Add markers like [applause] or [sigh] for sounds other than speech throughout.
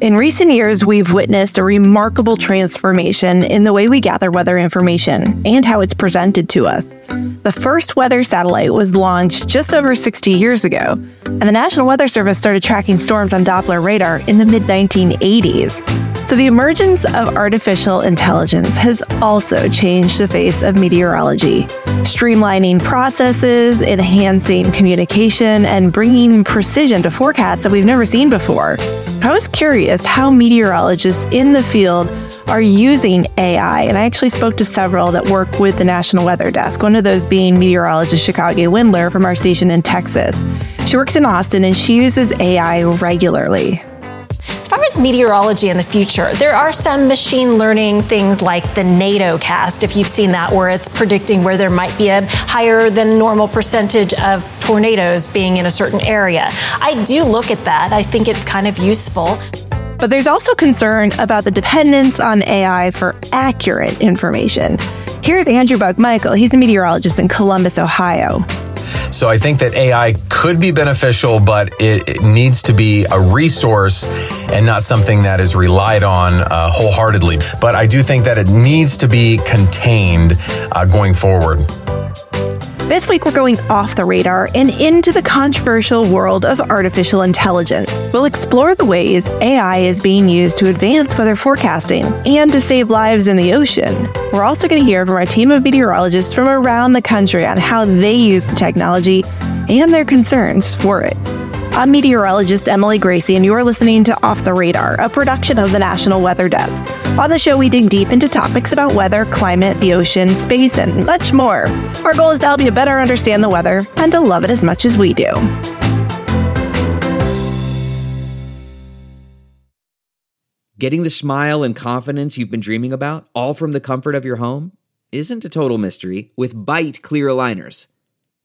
In recent years, we've witnessed a remarkable transformation in the way we gather weather information and how it's presented to us. The first weather satellite was launched just over 60 years ago, and the National Weather Service started tracking storms on Doppler radar in the mid 1980s. So, the emergence of artificial intelligence has also changed the face of meteorology, streamlining processes, enhancing communication, and bringing precision to forecasts that we've never seen before. I was curious how meteorologists in the field are using AI, and I actually spoke to several that work with the National Weather Desk, one of those being meteorologist Chikage Windler from our station in Texas. She works in Austin and she uses AI regularly. As far as meteorology in the future, there are some machine learning things like the Nadocast, if you've seen that, where it's predicting where there might be a higher than normal percentage of tornadoes being in a certain area. I do look at that. I think it's kind of useful. But there's also concern about the dependence on AI for accurate information. Here's Andrew Buckmichael. He's a meteorologist in Columbus, Ohio. So I think that AI could be beneficial, but it, it needs to be a resource and not something that is relied on uh, wholeheartedly. But I do think that it needs to be contained uh, going forward. This week, we're going off the radar and into the controversial world of artificial intelligence. We'll explore the ways AI is being used to advance weather forecasting and to save lives in the ocean. We're also going to hear from our team of meteorologists from around the country on how they use the technology and their concerns for it. I'm meteorologist Emily Gracey, and you're listening to Off the Radar, a production of the National Weather Desk. On the show, we dig deep into topics about weather, climate, the ocean, space, and much more. Our goal is to help you better understand the weather and to love it as much as we do. Getting the smile and confidence you've been dreaming about, all from the comfort of your home, isn't a total mystery with Byte clear aligners.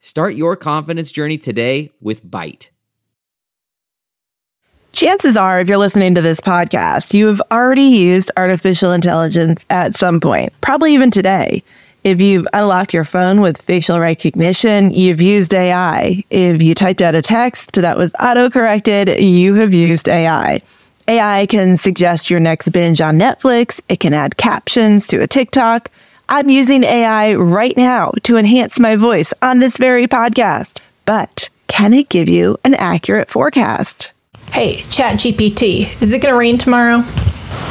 Start your confidence journey today with Byte. Chances are, if you're listening to this podcast, you have already used artificial intelligence at some point, probably even today. If you've unlocked your phone with facial recognition, you've used AI. If you typed out a text that was auto corrected, you have used AI. AI can suggest your next binge on Netflix, it can add captions to a TikTok. I'm using AI right now to enhance my voice on this very podcast. But can it give you an accurate forecast? Hey, ChatGPT, is it going to rain tomorrow?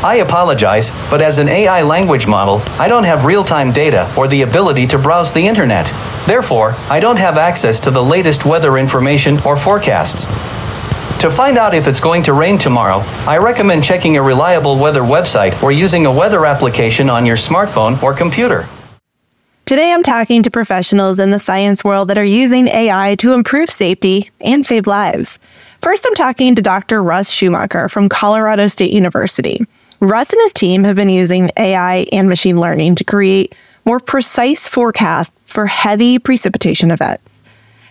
I apologize, but as an AI language model, I don't have real time data or the ability to browse the internet. Therefore, I don't have access to the latest weather information or forecasts. To find out if it's going to rain tomorrow, I recommend checking a reliable weather website or using a weather application on your smartphone or computer. Today, I'm talking to professionals in the science world that are using AI to improve safety and save lives. First, I'm talking to Dr. Russ Schumacher from Colorado State University. Russ and his team have been using AI and machine learning to create more precise forecasts for heavy precipitation events.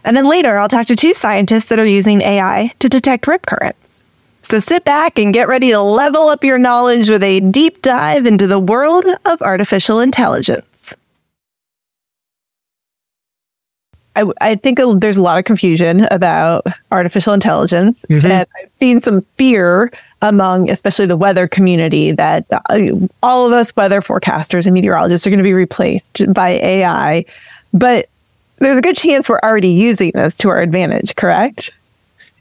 And then later, I'll talk to two scientists that are using AI to detect rip currents. So sit back and get ready to level up your knowledge with a deep dive into the world of artificial intelligence. I, I think there's a lot of confusion about artificial intelligence, mm-hmm. and I've seen some fear among, especially the weather community, that uh, all of us weather forecasters and meteorologists are going to be replaced by AI. But there's a good chance we're already using this to our advantage, correct?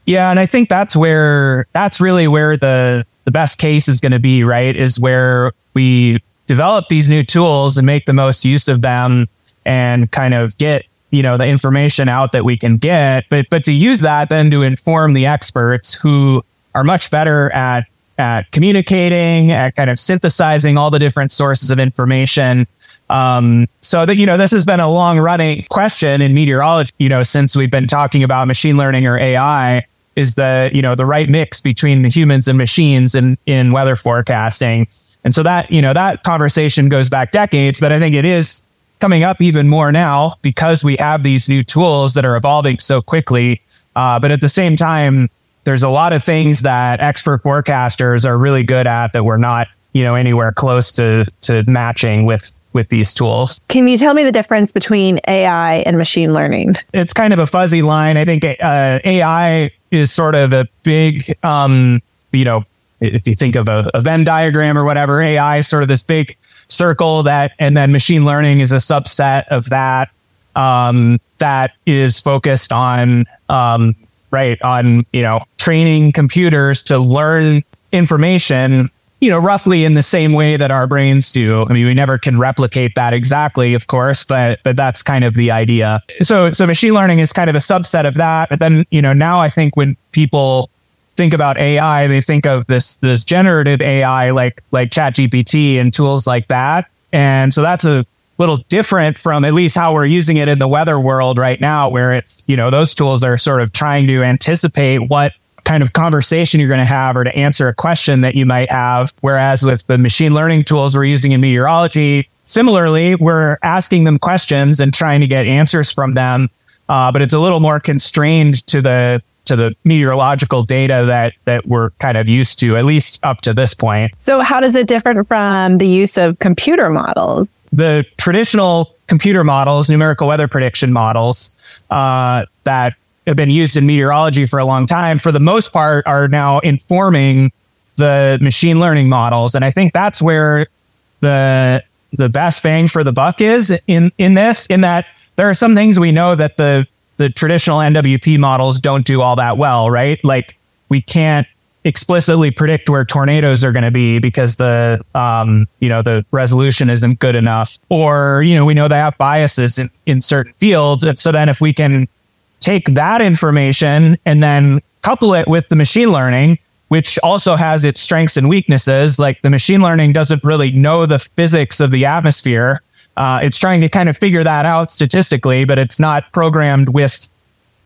Yeah, and I think that's where that's really where the the best case is going to be, right? Is where we develop these new tools and make the most use of them and kind of get, you know, the information out that we can get, but but to use that then to inform the experts who are much better at at communicating, at kind of synthesizing all the different sources of information um, so that, you know, this has been a long running question in meteorology, you know, since we've been talking about machine learning or AI is the, you know, the right mix between the humans and machines in, in weather forecasting. And so that, you know, that conversation goes back decades, but I think it is coming up even more now because we have these new tools that are evolving so quickly. Uh, but at the same time, there's a lot of things that expert forecasters are really good at that we're not, you know, anywhere close to to matching with with these tools. Can you tell me the difference between AI and machine learning? It's kind of a fuzzy line. I think uh, AI is sort of a big, um, you know, if you think of a, a Venn diagram or whatever, AI is sort of this big circle that, and then machine learning is a subset of that um, that is focused on, um, right, on you know, training computers to learn information you know, roughly in the same way that our brains do. I mean, we never can replicate that exactly, of course, but but that's kind of the idea. So so machine learning is kind of a subset of that. But then, you know, now I think when people think about AI, they think of this this generative AI like like ChatGPT and tools like that. And so that's a little different from at least how we're using it in the weather world right now, where it's, you know, those tools are sort of trying to anticipate what kind of conversation you're going to have or to answer a question that you might have. Whereas with the machine learning tools we're using in meteorology, similarly, we're asking them questions and trying to get answers from them. Uh, but it's a little more constrained to the to the meteorological data that that we're kind of used to, at least up to this point. So, how does it differ from the use of computer models? The traditional computer models, numerical weather prediction models, uh, that have been used in meteorology for a long time, for the most part, are now informing the machine learning models. And I think that's where the the best bang for the buck is in in this, in that there are some things we know that the the traditional NWP models don't do all that well, right? Like we can't explicitly predict where tornadoes are going to be because the um, you know the resolution isn't good enough or you know we know they have biases in, in certain fields and so then if we can take that information and then couple it with the machine learning, which also has its strengths and weaknesses. Like the machine learning doesn't really know the physics of the atmosphere. Uh, it's trying to kind of figure that out statistically, but it's not programmed with,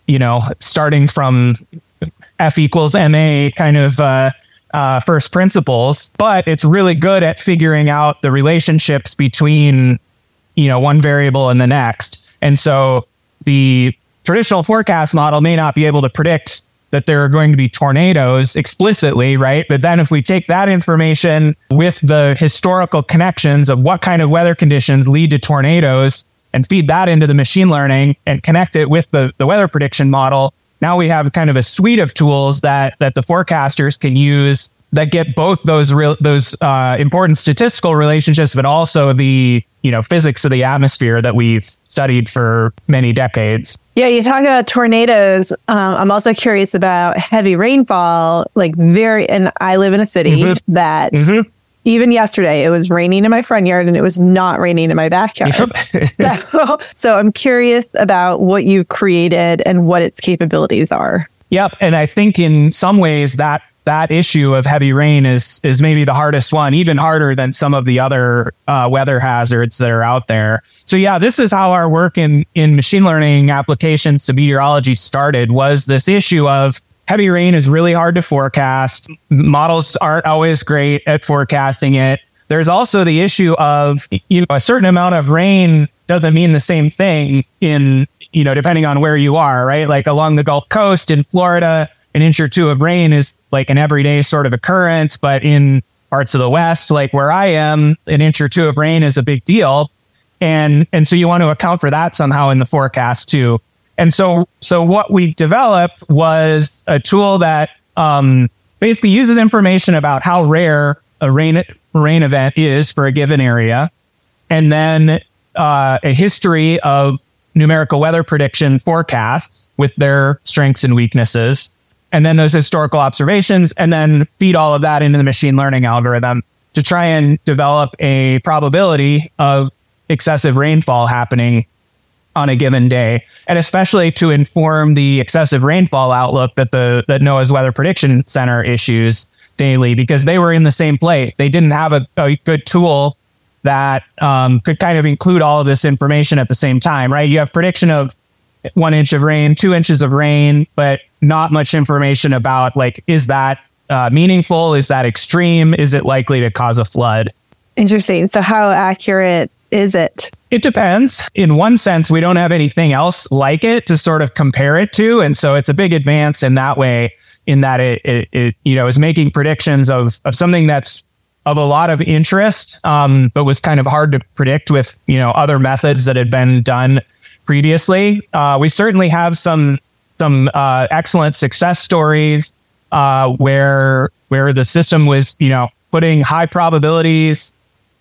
you know, starting from F equals MA kind of uh, uh, first principles. But it's really good at figuring out the relationships between, you know, one variable and the next. And so the traditional forecast model may not be able to predict that there are going to be tornadoes explicitly, right? But then if we take that information with the historical connections of what kind of weather conditions lead to tornadoes and feed that into the machine learning and connect it with the, the weather prediction model, now we have kind of a suite of tools that that the forecasters can use that get both those real those uh, important statistical relationships, but also the you know physics of the atmosphere that we've studied for many decades. Yeah, you talk about tornadoes. Um, I'm also curious about heavy rainfall. Like very, and I live in a city mm-hmm. that. Mm-hmm. Even yesterday, it was raining in my front yard and it was not raining in my backyard. [laughs] so, so I'm curious about what you've created and what its capabilities are. Yep. And I think in some ways that that issue of heavy rain is is maybe the hardest one, even harder than some of the other uh, weather hazards that are out there. So yeah, this is how our work in in machine learning applications to meteorology started. Was this issue of heavy rain is really hard to forecast. Models aren't always great at forecasting it. There's also the issue of you know a certain amount of rain doesn't mean the same thing in you know depending on where you are, right? Like along the Gulf Coast in Florida an inch or two of rain is like an everyday sort of occurrence, but in parts of the West, like where I am, an inch or two of rain is a big deal. And, and so you want to account for that somehow in the forecast too. And so, so what we developed was a tool that, um, basically uses information about how rare a rain, rain event is for a given area. And then, uh, a history of numerical weather prediction forecasts with their strengths and weaknesses and then those historical observations, and then feed all of that into the machine learning algorithm to try and develop a probability of excessive rainfall happening on a given day, and especially to inform the excessive rainfall outlook that the that NOAA's Weather Prediction Center issues daily, because they were in the same place. They didn't have a, a good tool that um, could kind of include all of this information at the same time, right? You have prediction of one inch of rain, two inches of rain, but not much information about like, is that uh, meaningful? Is that extreme? Is it likely to cause a flood? Interesting. So, how accurate is it? It depends. In one sense, we don't have anything else like it to sort of compare it to. And so it's a big advance in that way, in that it, it, it you know, is making predictions of, of something that's of a lot of interest, um, but was kind of hard to predict with, you know, other methods that had been done previously. Uh, we certainly have some, some uh, excellent success stories uh, where, where the system was, you know, putting high probabilities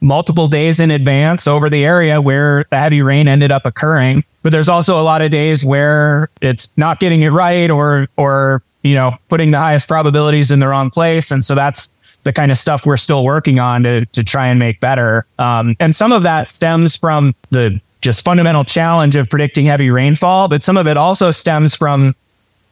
multiple days in advance over the area where the heavy rain ended up occurring. But there's also a lot of days where it's not getting it right or, or, you know, putting the highest probabilities in the wrong place. And so that's the kind of stuff we're still working on to, to try and make better. Um, and some of that stems from the just fundamental challenge of predicting heavy rainfall, but some of it also stems from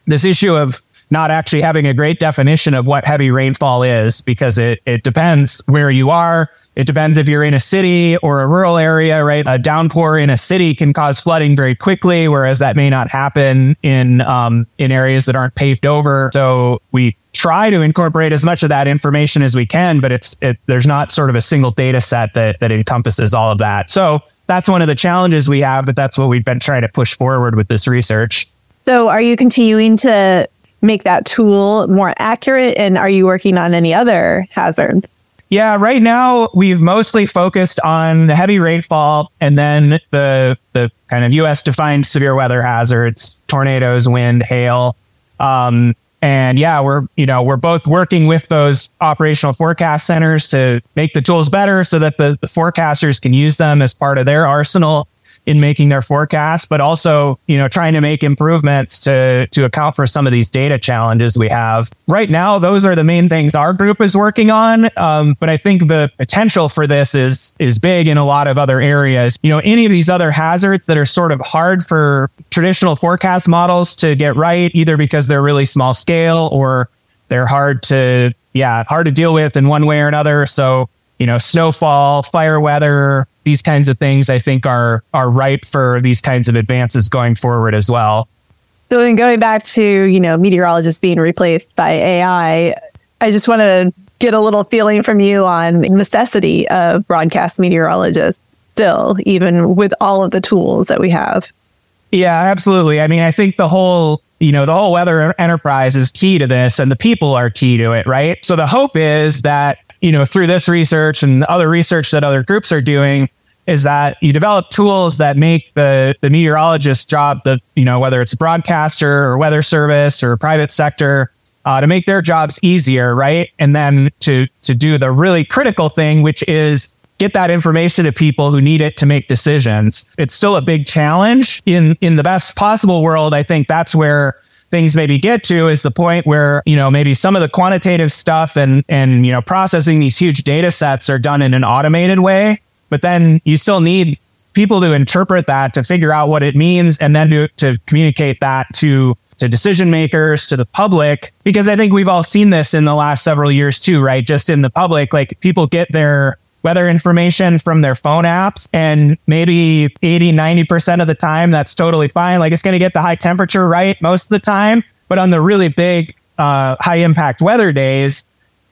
this issue of not actually having a great definition of what heavy rainfall is because it, it depends where you are it depends if you're in a city or a rural area, right? A downpour in a city can cause flooding very quickly, whereas that may not happen in um, in areas that aren't paved over. So we try to incorporate as much of that information as we can, but it's it, there's not sort of a single data set that that encompasses all of that. So that's one of the challenges we have, but that's what we've been trying to push forward with this research. So are you continuing to make that tool more accurate and are you working on any other hazards? Yeah, right now we've mostly focused on heavy rainfall and then the the kind of U.S. defined severe weather hazards, tornadoes, wind, hail. Um, and yeah, we're you know we're both working with those operational forecast centers to make the tools better so that the, the forecasters can use them as part of their arsenal in making their forecasts, but also, you know, trying to make improvements to to account for some of these data challenges we have. Right now, those are the main things our group is working on. Um, but I think the potential for this is is big in a lot of other areas. You know, any of these other hazards that are sort of hard for traditional forecast models to get right, either because they're really small scale or they're hard to yeah hard to deal with in one way or another. So you know, snowfall, fire weather, these kinds of things I think are are ripe for these kinds of advances going forward as well. So in going back to, you know, meteorologists being replaced by AI, I just want to get a little feeling from you on necessity of broadcast meteorologists still, even with all of the tools that we have. Yeah, absolutely. I mean, I think the whole you know, the whole weather enterprise is key to this and the people are key to it, right? So the hope is that you know, through this research and other research that other groups are doing, is that you develop tools that make the the meteorologist's job, the you know, whether it's a broadcaster or weather service or private sector, uh, to make their jobs easier, right? And then to to do the really critical thing, which is get that information to people who need it to make decisions. It's still a big challenge. In in the best possible world, I think that's where things maybe get to is the point where you know maybe some of the quantitative stuff and and you know processing these huge data sets are done in an automated way. But then you still need people to interpret that to figure out what it means and then to, to communicate that to to decision makers to the public. Because i think we've all seen this in the last several years too right? Just in the public like people get their weather information from their phone apps. And maybe 80, 90% of the time, that's totally fine. Like it's going to get the high temperature right most of the time. But on the really big, uh, high impact weather days,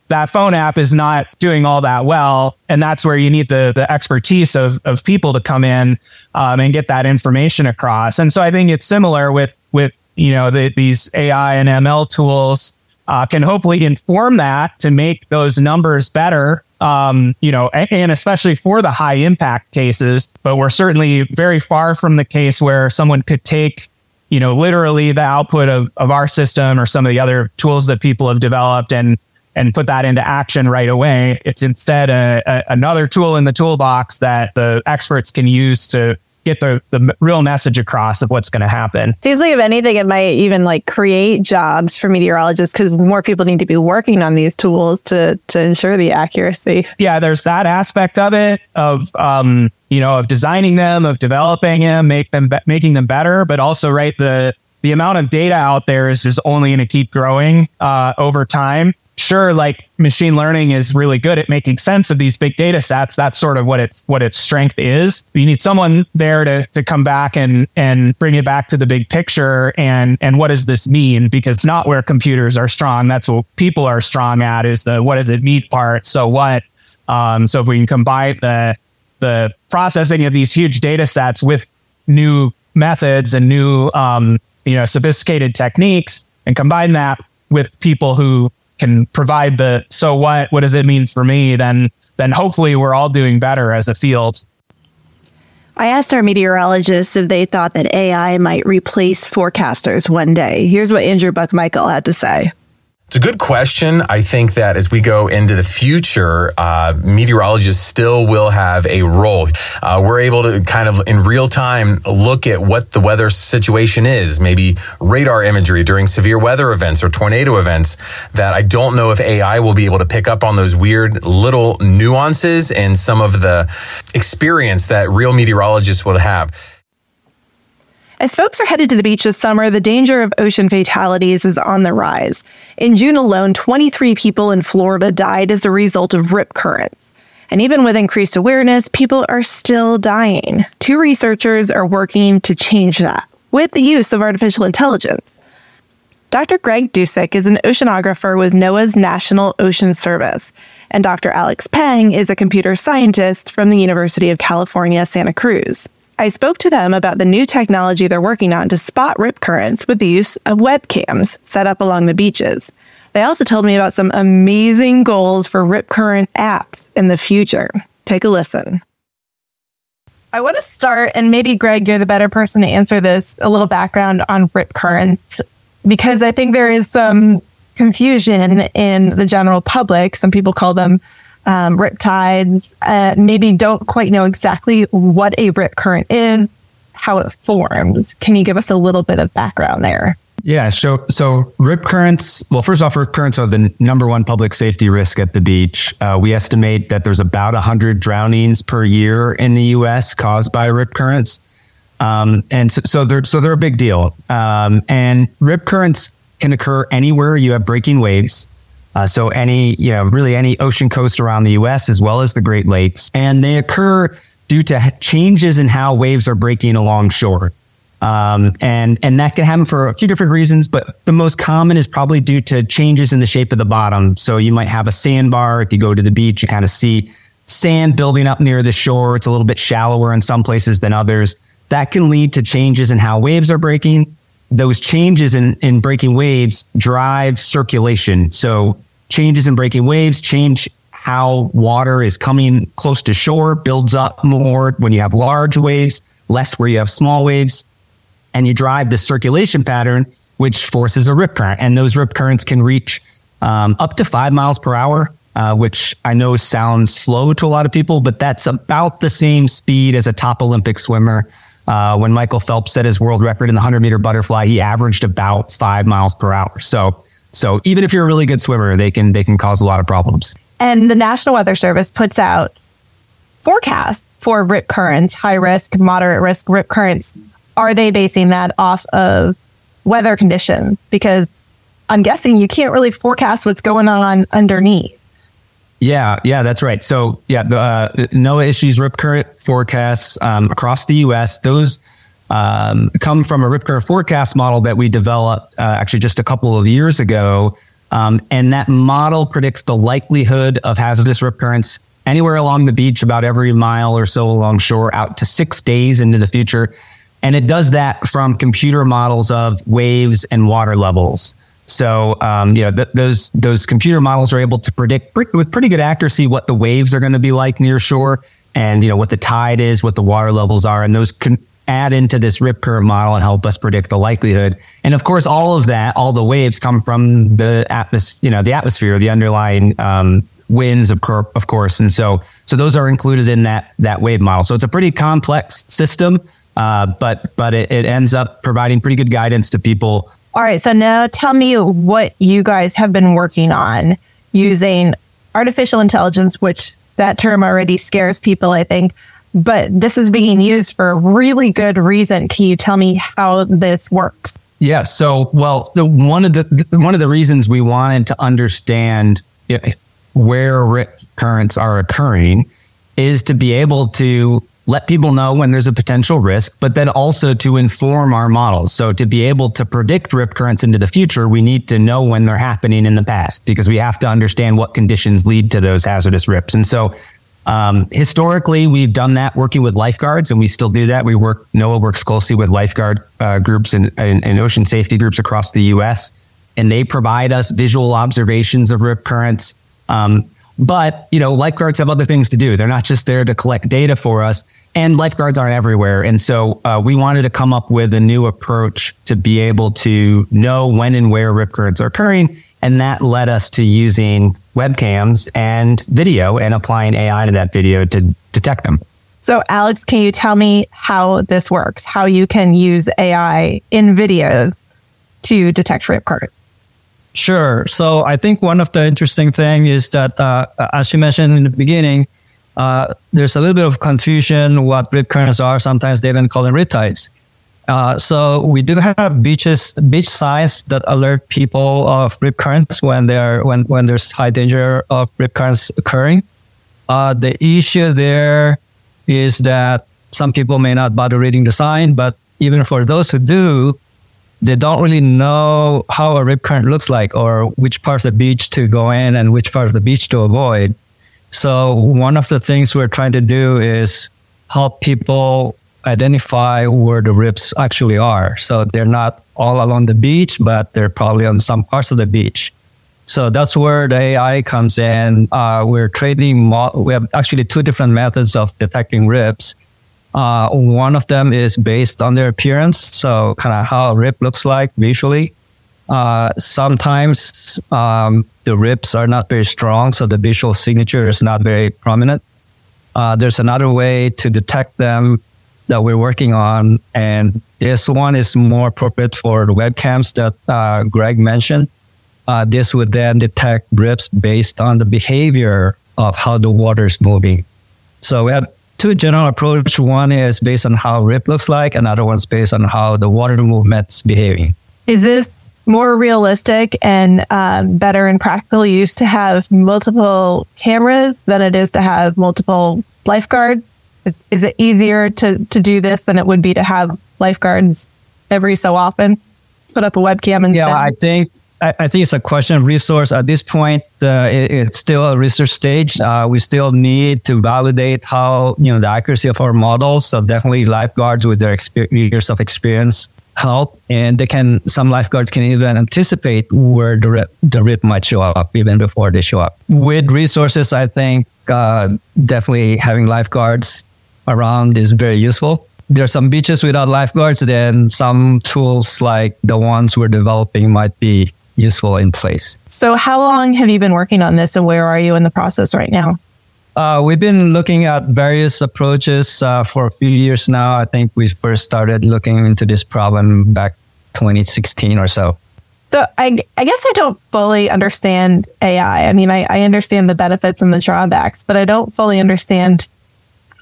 that phone app is not doing all that well. And that's where you need the, the expertise of, of people to come in um, and get that information across. And so I think it's similar with, with you know, the, these AI and ML tools uh, can hopefully inform that to make those numbers better um, you know, and especially for the high impact cases. But we're certainly very far from the case where someone could take, you know, literally the output of, of our system or some of the other tools that people have developed and and put that into action right away. It's instead a, a, another tool in the toolbox that the experts can use to get the, the real message across of what's going to happen. Seems like if anything, it might even like create jobs for meteorologists because more people need to be working on these tools to to ensure the accuracy. Yeah, there's that aspect of it of um, you know of designing them, of developing them, make them be- making them better, but also right the the amount of data out there is just only going to keep growing uh, over time. Sure, like machine learning is really good at making sense of these big data sets. That's sort of what its what its strength is. You need someone there to to come back and and bring it back to the big picture and and what does this mean? Because not where computers are strong. That's what people are strong at is the what does it mean part. So what? Um, so if we can combine the the processing of these huge data sets with new methods and new um, you know sophisticated techniques and combine that with people who can provide the so what what does it mean for me then then hopefully we're all doing better as a field I asked our meteorologists if they thought that AI might replace forecasters one day. Here's what Andrew Buckmichael had to say. It's a good question. I think that as we go into the future, uh, meteorologists still will have a role. Uh, we're able to kind of in real time look at what the weather situation is, maybe radar imagery during severe weather events or tornado events that I don't know if AI will be able to pick up on those weird little nuances and some of the experience that real meteorologists will have. As folks are headed to the beach this summer, the danger of ocean fatalities is on the rise. In June alone, 23 people in Florida died as a result of rip currents. And even with increased awareness, people are still dying. Two researchers are working to change that with the use of artificial intelligence. Dr. Greg Dusek is an oceanographer with NOAA's National Ocean Service, and Dr. Alex Pang is a computer scientist from the University of California, Santa Cruz. I spoke to them about the new technology they're working on to spot rip currents with the use of webcams set up along the beaches. They also told me about some amazing goals for rip current apps in the future. Take a listen. I want to start, and maybe Greg, you're the better person to answer this, a little background on rip currents, because I think there is some confusion in the general public. Some people call them um, riptides, uh, maybe don't quite know exactly what a rip current is, how it forms. Can you give us a little bit of background there? Yeah, so so rip currents. Well, first off, rip currents are the number one public safety risk at the beach. Uh, we estimate that there's about hundred drownings per year in the U.S. caused by rip currents, um, and so, so, they're so they're a big deal. Um, and rip currents can occur anywhere you have breaking waves. Uh, so any, you know, really any ocean coast around the U.S. as well as the Great Lakes, and they occur due to changes in how waves are breaking along shore. Um, and and that can happen for a few different reasons, but the most common is probably due to changes in the shape of the bottom. So you might have a sandbar. If you go to the beach, you kind of see sand building up near the shore. It's a little bit shallower in some places than others. That can lead to changes in how waves are breaking. Those changes in, in breaking waves drive circulation. So changes in breaking waves change how water is coming close to shore, builds up more when you have large waves, less where you have small waves. And you drive the circulation pattern, which forces a rip current. And those rip currents can reach um, up to five miles per hour, uh, which I know sounds slow to a lot of people, but that's about the same speed as a top Olympic swimmer. Uh, when Michael Phelps set his world record in the 100 meter butterfly, he averaged about five miles per hour. So so even if you're a really good swimmer, they can they can cause a lot of problems. And the National Weather Service puts out forecasts for rip currents, high risk, moderate risk rip currents. Are they basing that off of weather conditions? Because I'm guessing you can't really forecast what's going on underneath. Yeah, yeah, that's right. So, yeah, uh, NOAA issues rip current forecasts um, across the U.S. Those um, come from a rip current forecast model that we developed uh, actually just a couple of years ago. Um, and that model predicts the likelihood of hazardous rip currents anywhere along the beach, about every mile or so along shore, out to six days into the future. And it does that from computer models of waves and water levels. So, um, you know, th- those those computer models are able to predict with pretty good accuracy what the waves are going to be like near shore, and you know what the tide is, what the water levels are, and those con- add into this rip current model and help us predict the likelihood. And of course, all of that, all the waves come from the atmosphere, you know, the atmosphere, the underlying um, winds, of, of course. And so, so those are included in that that wave model. So it's a pretty complex system, uh, but but it, it ends up providing pretty good guidance to people. All right. So now tell me what you guys have been working on using artificial intelligence, which that term already scares people, I think but this is being used for a really good reason. Can you tell me how this works? Yeah. So, well, the, one of the, the, one of the reasons we wanted to understand where rip currents are occurring is to be able to let people know when there's a potential risk, but then also to inform our models. So to be able to predict rip currents into the future, we need to know when they're happening in the past because we have to understand what conditions lead to those hazardous rips. And so um, historically, we've done that working with lifeguards, and we still do that. We work. NOAA works closely with lifeguard uh, groups and, and, and, ocean safety groups across the U.S., and they provide us visual observations of rip currents. Um, but you know, lifeguards have other things to do. They're not just there to collect data for us, and lifeguards aren't everywhere. And so, uh, we wanted to come up with a new approach to be able to know when and where rip currents are occurring and that led us to using webcams and video and applying AI to that video to detect them. So, Alex, can you tell me how this works? How you can use AI in videos to detect rip current? Sure. So, I think one of the interesting thing is that, uh, as you mentioned in the beginning, uh, there's a little bit of confusion what rip currents are. Sometimes they even call them riptides. Uh, so we do have beaches, beach signs that alert people of rip currents when there when when there's high danger of rip currents occurring. Uh, the issue there is that some people may not bother reading the sign, but even for those who do, they don't really know how a rip current looks like or which part of the beach to go in and which part of the beach to avoid. So one of the things we're trying to do is help people identify where the rips actually are. So they're not all along the beach, but they're probably on some parts of the beach. So that's where the AI comes in. Uh, we're training, mo- we have actually two different methods of detecting rips. Uh, one of them is based on their appearance, so kind of how a rip looks like visually. Uh, sometimes um, the rips are not very strong, so the visual signature is not very prominent. Uh, there's another way to detect them that we're working on. And this one is more appropriate for the webcams that uh, Greg mentioned. Uh, this would then detect rips based on the behavior of how the water is moving. So we have two general approach. One is based on how rip looks like, another one's based on how the water movement's behaving. Is this more realistic and um, better in practical use to have multiple cameras than it is to have multiple lifeguards? Is, is it easier to, to do this than it would be to have lifeguards every so often? Put up a webcam and yeah, I think I, I, think it's a question of resource at this point. Uh, it, it's still a research stage. Uh, we still need to validate how you know the accuracy of our models. So definitely lifeguards with their exper- years of experience help, and they can some lifeguards can even anticipate where the rip, the rip might show up even before they show up. With resources, I think uh, definitely having lifeguards around is very useful. There are some beaches without lifeguards, then some tools like the ones we're developing might be useful in place. So, how long have you been working on this and where are you in the process right now? Uh, we've been looking at various approaches uh, for a few years now. I think we first started looking into this problem back 2016 or so. So I, I guess I don't fully understand AI. I mean, I, I understand the benefits and the drawbacks, but I don't fully understand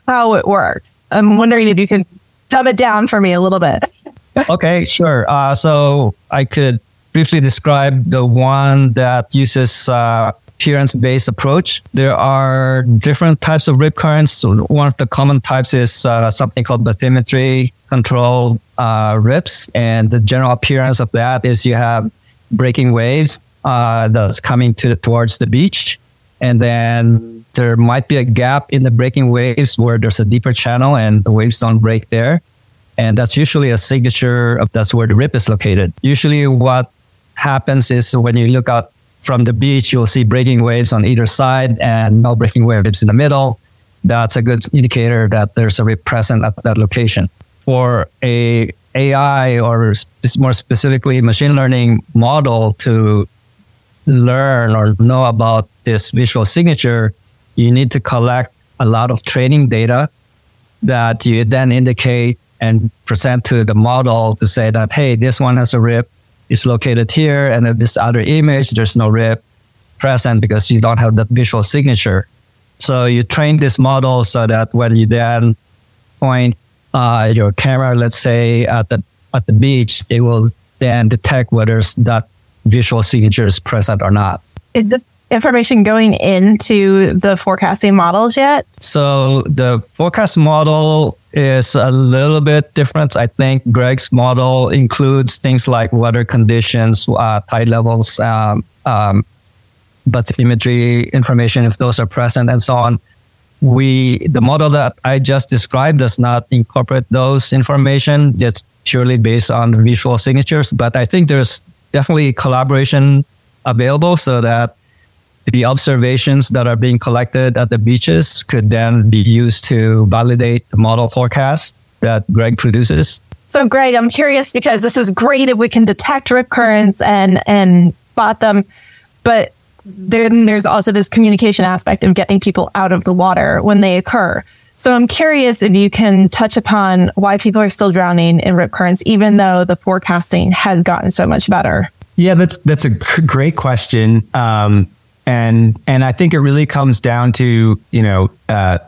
how it works. I'm wondering if you can dumb it down for me a little bit. [laughs] okay, sure. Uh, so I could briefly describe the one that uses uh, appearance based approach. There are different types of rip currents. One of the common types is uh, something called bathymetry control uh, rips. And the general appearance of that is you have breaking waves uh, that's coming to towards the beach. And then there might be a gap in the breaking waves where there's a deeper channel and the waves don't break there. And that's usually a signature of that's where the rip is located. Usually what happens is when you look out from the beach, you'll see breaking waves on either side and no breaking waves in the middle. That's a good indicator that there's a rip present at that location. For a AI or more specifically machine learning model to learn or know about this visual signature, you need to collect a lot of training data that you then indicate and present to the model to say that, hey, this one has a rip, it's located here, and in this other image, there's no rip present because you don't have that visual signature. So you train this model so that when you then point uh, your camera, let's say at the at the beach, it will then detect whether that visual signature is present or not. Is this information going into the forecasting models yet? So the forecast model is a little bit different. I think Greg's model includes things like weather conditions, uh, tide levels, um, um, bathymetry information if those are present, and so on. We the model that I just described does not incorporate those information. It's purely based on visual signatures, but I think there's definitely collaboration available so that the observations that are being collected at the beaches could then be used to validate the model forecast that Greg produces. So, Greg, I'm curious because this is great if we can detect rip currents and and spot them, but then there's also this communication aspect of getting people out of the water when they occur. So I'm curious if you can touch upon why people are still drowning in rip currents, even though the forecasting has gotten so much better. Yeah, that's that's a great question, um, and and I think it really comes down to you know uh,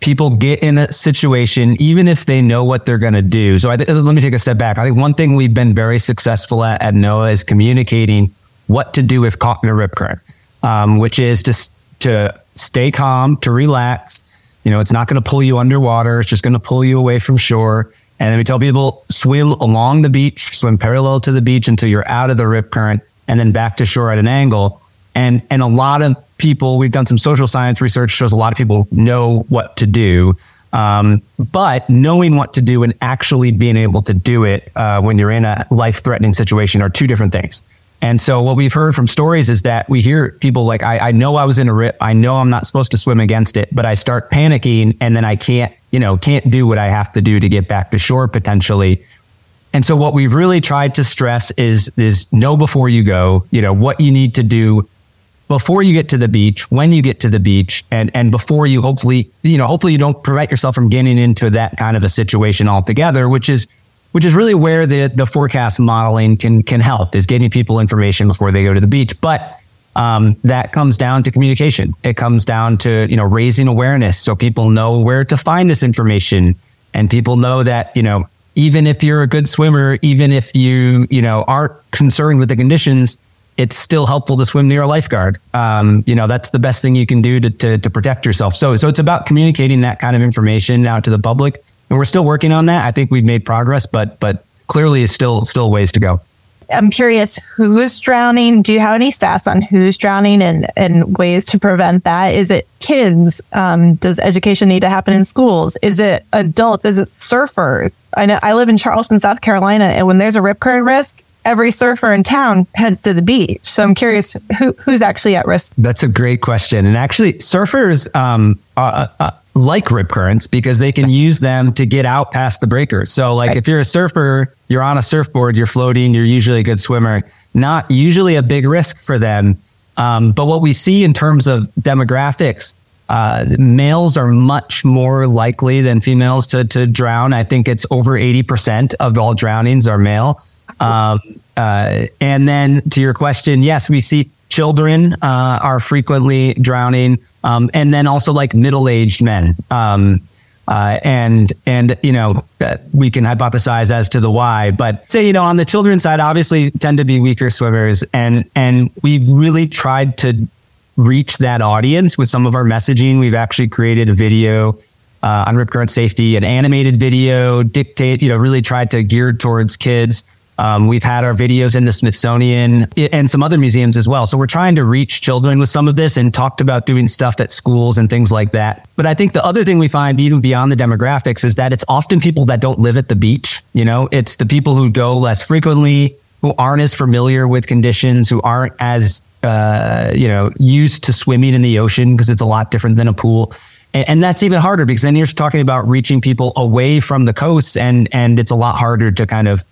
people get in a situation even if they know what they're going to do. So th- let me take a step back. I think one thing we've been very successful at at NOAA is communicating what to do if caught in a rip current, um, which is to to stay calm, to relax, you know, it's not going to pull you underwater. It's just going to pull you away from shore. And then we tell people swim along the beach, swim parallel to the beach until you're out of the rip current and then back to shore at an angle. And, and a lot of people, we've done some social science research shows a lot of people know what to do. Um, but knowing what to do and actually being able to do it uh, when you're in a life threatening situation are two different things. And so what we've heard from stories is that we hear people like, I, I, know I was in a rip. I know I'm not supposed to swim against it, but I start panicking and then I can't, you know, can't do what I have to do to get back to shore potentially. And so what we've really tried to stress is, is know before you go, you know, what you need to do before you get to the beach, when you get to the beach, and, and before you hopefully, you know, hopefully you don't prevent yourself from getting into that kind of a situation altogether, which is, which is really where the the forecast modeling can can help is getting people information before they go to the beach. But um, that comes down to communication. It comes down to you know raising awareness so people know where to find this information, and people know that you know even if you're a good swimmer, even if you you know aren't concerned with the conditions, it's still helpful to swim near a lifeguard. Um, you know that's the best thing you can do to, to to protect yourself. So so it's about communicating that kind of information out to the public and we're still working on that. I think we've made progress, but but clearly, it's still still ways to go. I'm curious who is drowning. Do you have any stats on who's drowning and, and ways to prevent that? Is it kids? Um, does education need to happen in schools? Is it adults? Is it surfers? I know I live in Charleston, South Carolina, and when there's a rip current risk, every surfer in town heads to the beach. So I'm curious who, who's actually at risk. That's a great question. And actually, surfers um, uh, uh, like rip currents because they can use them to get out past the breakers. So, like if you're a surfer, you're on a surfboard, you're floating, you're usually a good swimmer. Not usually a big risk for them. Um, but what we see in terms of demographics, uh, males are much more likely than females to, to drown. I think it's over 80% of all drownings are male. Um, uh, and then to your question, yes, we see children uh, are frequently drowning, um, and then also like middle-aged men. Um, uh, and and you know uh, we can hypothesize as to the why, but say you know on the children's side, obviously tend to be weaker swimmers, and and we've really tried to reach that audience with some of our messaging. We've actually created a video uh, on rip current safety, an animated video, dictate you know really tried to gear towards kids. Um, we've had our videos in the Smithsonian and some other museums as well. So we're trying to reach children with some of this and talked about doing stuff at schools and things like that. But I think the other thing we find even beyond the demographics is that it's often people that don't live at the beach. You know, it's the people who go less frequently, who aren't as familiar with conditions, who aren't as, uh, you know, used to swimming in the ocean because it's a lot different than a pool. And, that's even harder because then you're talking about reaching people away from the coast and, and it's a lot harder to kind of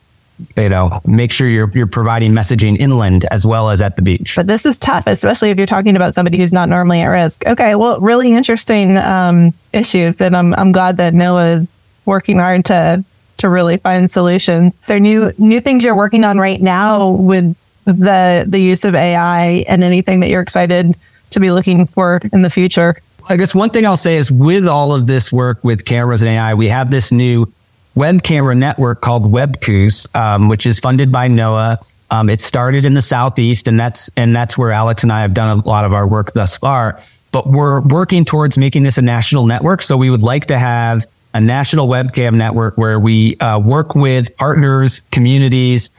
you know, make sure you're you're providing messaging inland as well as at the beach. But this is tough, especially if you're talking about somebody who's not normally at risk. Okay, well, really interesting um, issues, and I'm I'm glad that NOAA is working hard to to really find solutions. There are new new things you're working on right now with the the use of AI and anything that you're excited to be looking for in the future. I guess one thing I'll say is with all of this work with cameras and AI, we have this new web camera network called WebCOOS, um, which is funded by NOAA. Um, it started in the southeast, and that's and that's where Alex and I have done a lot of our work thus far. But we're working towards making this a national network. So we would like to have a national webcam network where we uh, work with partners, communities.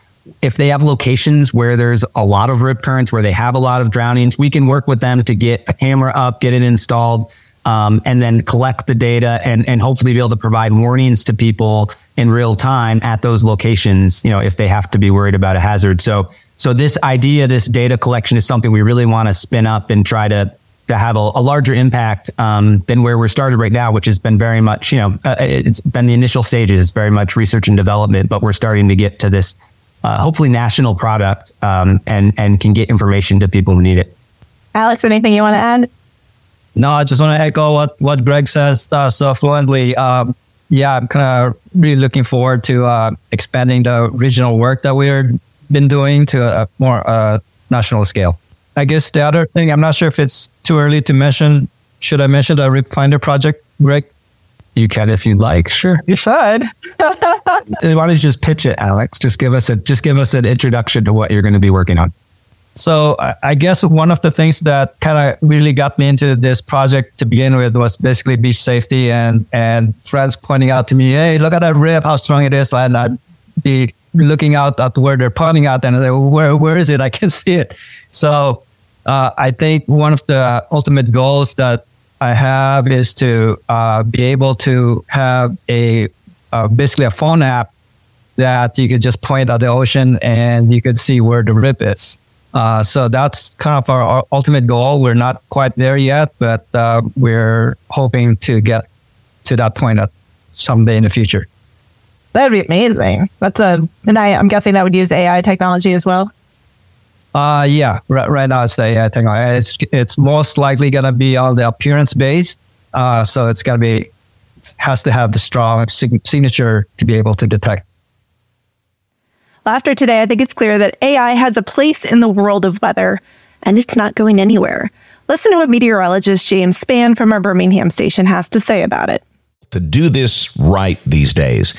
If they have locations where there's a lot of rip currents, where they have a lot of drownings, we can work with them to get a camera up, get it installed, um, and then collect the data and, and hopefully be able to provide warnings to people in real time at those locations, you know, if they have to be worried about a hazard. So, so this idea, this data collection is something we really want to spin up and try to to have a, a larger impact um, than where we're started right now, which has been very much, you know, uh, it's been the initial stages. It's very much research and development, but we're starting to get to this uh, hopefully national product um, and and can get information to people who need it. Alex, anything you want to add? No, I just want to echo what what Greg says uh, so fluently. Um, yeah, I'm kind of really looking forward to uh, expanding the regional work that we've been doing to a more uh, national scale. I guess the other thing, I'm not sure if it's too early to mention. Should I mention the Rip Finder project, Greg? You can if you'd like. Sure. You should. [laughs] Why don't you just pitch it, Alex? Just give us a just give us an introduction to what you're going to be working on. So I guess one of the things that kind of really got me into this project to begin with was basically beach safety and and friends pointing out to me, hey, look at that rip, how strong it is, and I'd be looking out at where they're pointing out, and I say, well, where where is it? I can [laughs] see it. So uh, I think one of the ultimate goals that I have is to uh, be able to have a uh, basically a phone app that you could just point at the ocean and you could see where the rip is. Uh, so that's kind of our, ultimate goal. We're not quite there yet, but uh, we're hoping to get to that point at someday in the future. That would be amazing. That's a, and I, I'm guessing that would use AI technology as well. Uh, yeah, right, right now it's the AI technology. It's, it's most likely going to be on the appearance based. Uh, so it's going to be, has to have the strong sig- signature to be able to detect. After today, I think it's clear that AI has a place in the world of weather, and it's not going anywhere. Listen to what meteorologist James Spann from our Birmingham station has to say about it to do this right these days,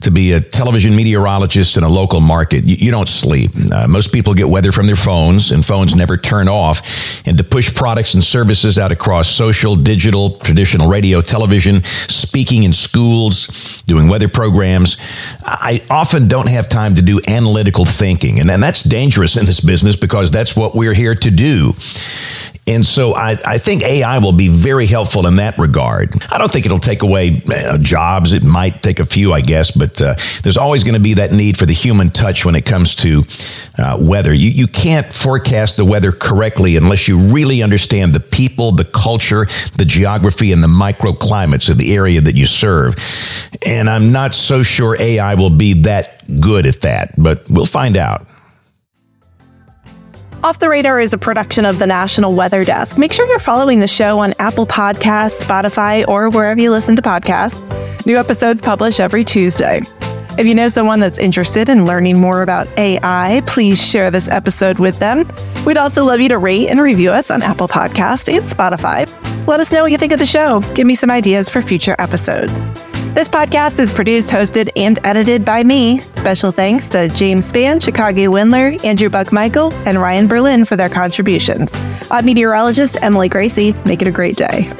to be a television meteorologist in a local market, you, you don't sleep. Uh, most people get weather from their phones, and phones never turn off. And to push products and services out across social, digital, traditional radio, television, speaking in schools, doing weather programs, I often don't have time to do analytical thinking. And, and that's dangerous in this business because that's what we're here to do. And so I, I think AI will be very helpful in that regard. I don't think it'll take away know, jobs. It might take a few, I guess, but uh, there's always going to be that need for the human touch when it comes to uh, weather. You, you can't forecast the weather correctly unless you really understand the people, the culture, the geography, and the microclimates of the area that you serve. And I'm not so sure AI will be that good at that, but we'll find out. Off the Radar is a production of the National Weather Desk. Make sure you're following the show on Apple Podcasts, Spotify, or wherever you listen to podcasts. New episodes publish every Tuesday. If you know someone that's interested in learning more about AI, please share this episode with them. We'd also love you to rate and review us on Apple Podcasts and Spotify. Let us know what you think of the show. Give me some ideas for future episodes. This podcast is produced, hosted, and edited by me. Special thanks to James Spann, Chikage Windler, Andrew Buckmichael, and Ryan Berlin for their contributions. I'm meteorologist Emily Gracey. Make it a great day.